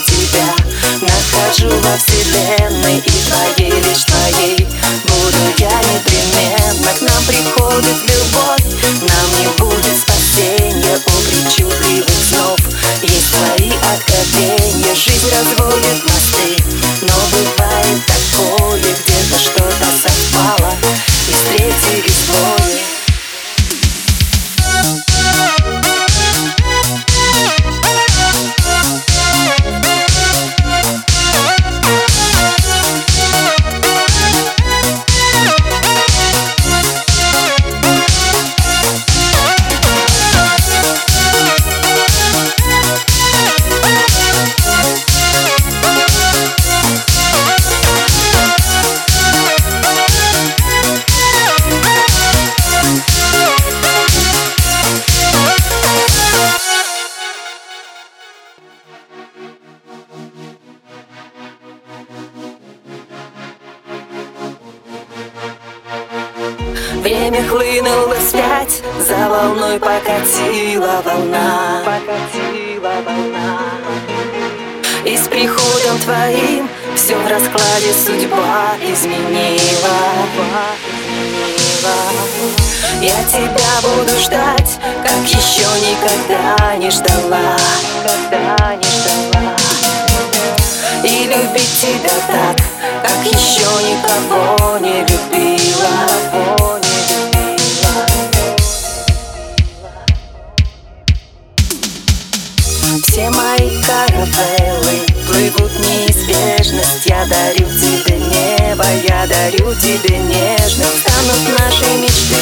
тебя. Нахожу во вселенной и твоей, лишь твоей. Буду я непременно, к нам приходит любовь. Нам не будет спасения. У причудливых снов. Есть твои откровения, жизнь разводит мосты Время хлынуло вспять, за волной покатила волна. Покатила волна. И с приходом твоим все в раскладе судьба изменила. Я тебя буду ждать, как еще никогда не ждала. Когда не ждала. И любить тебя так, как еще никого не любила Все мои каравеллы плывут неизбежность. Я дарю тебе небо, я дарю тебе нежность. Станут наши мечты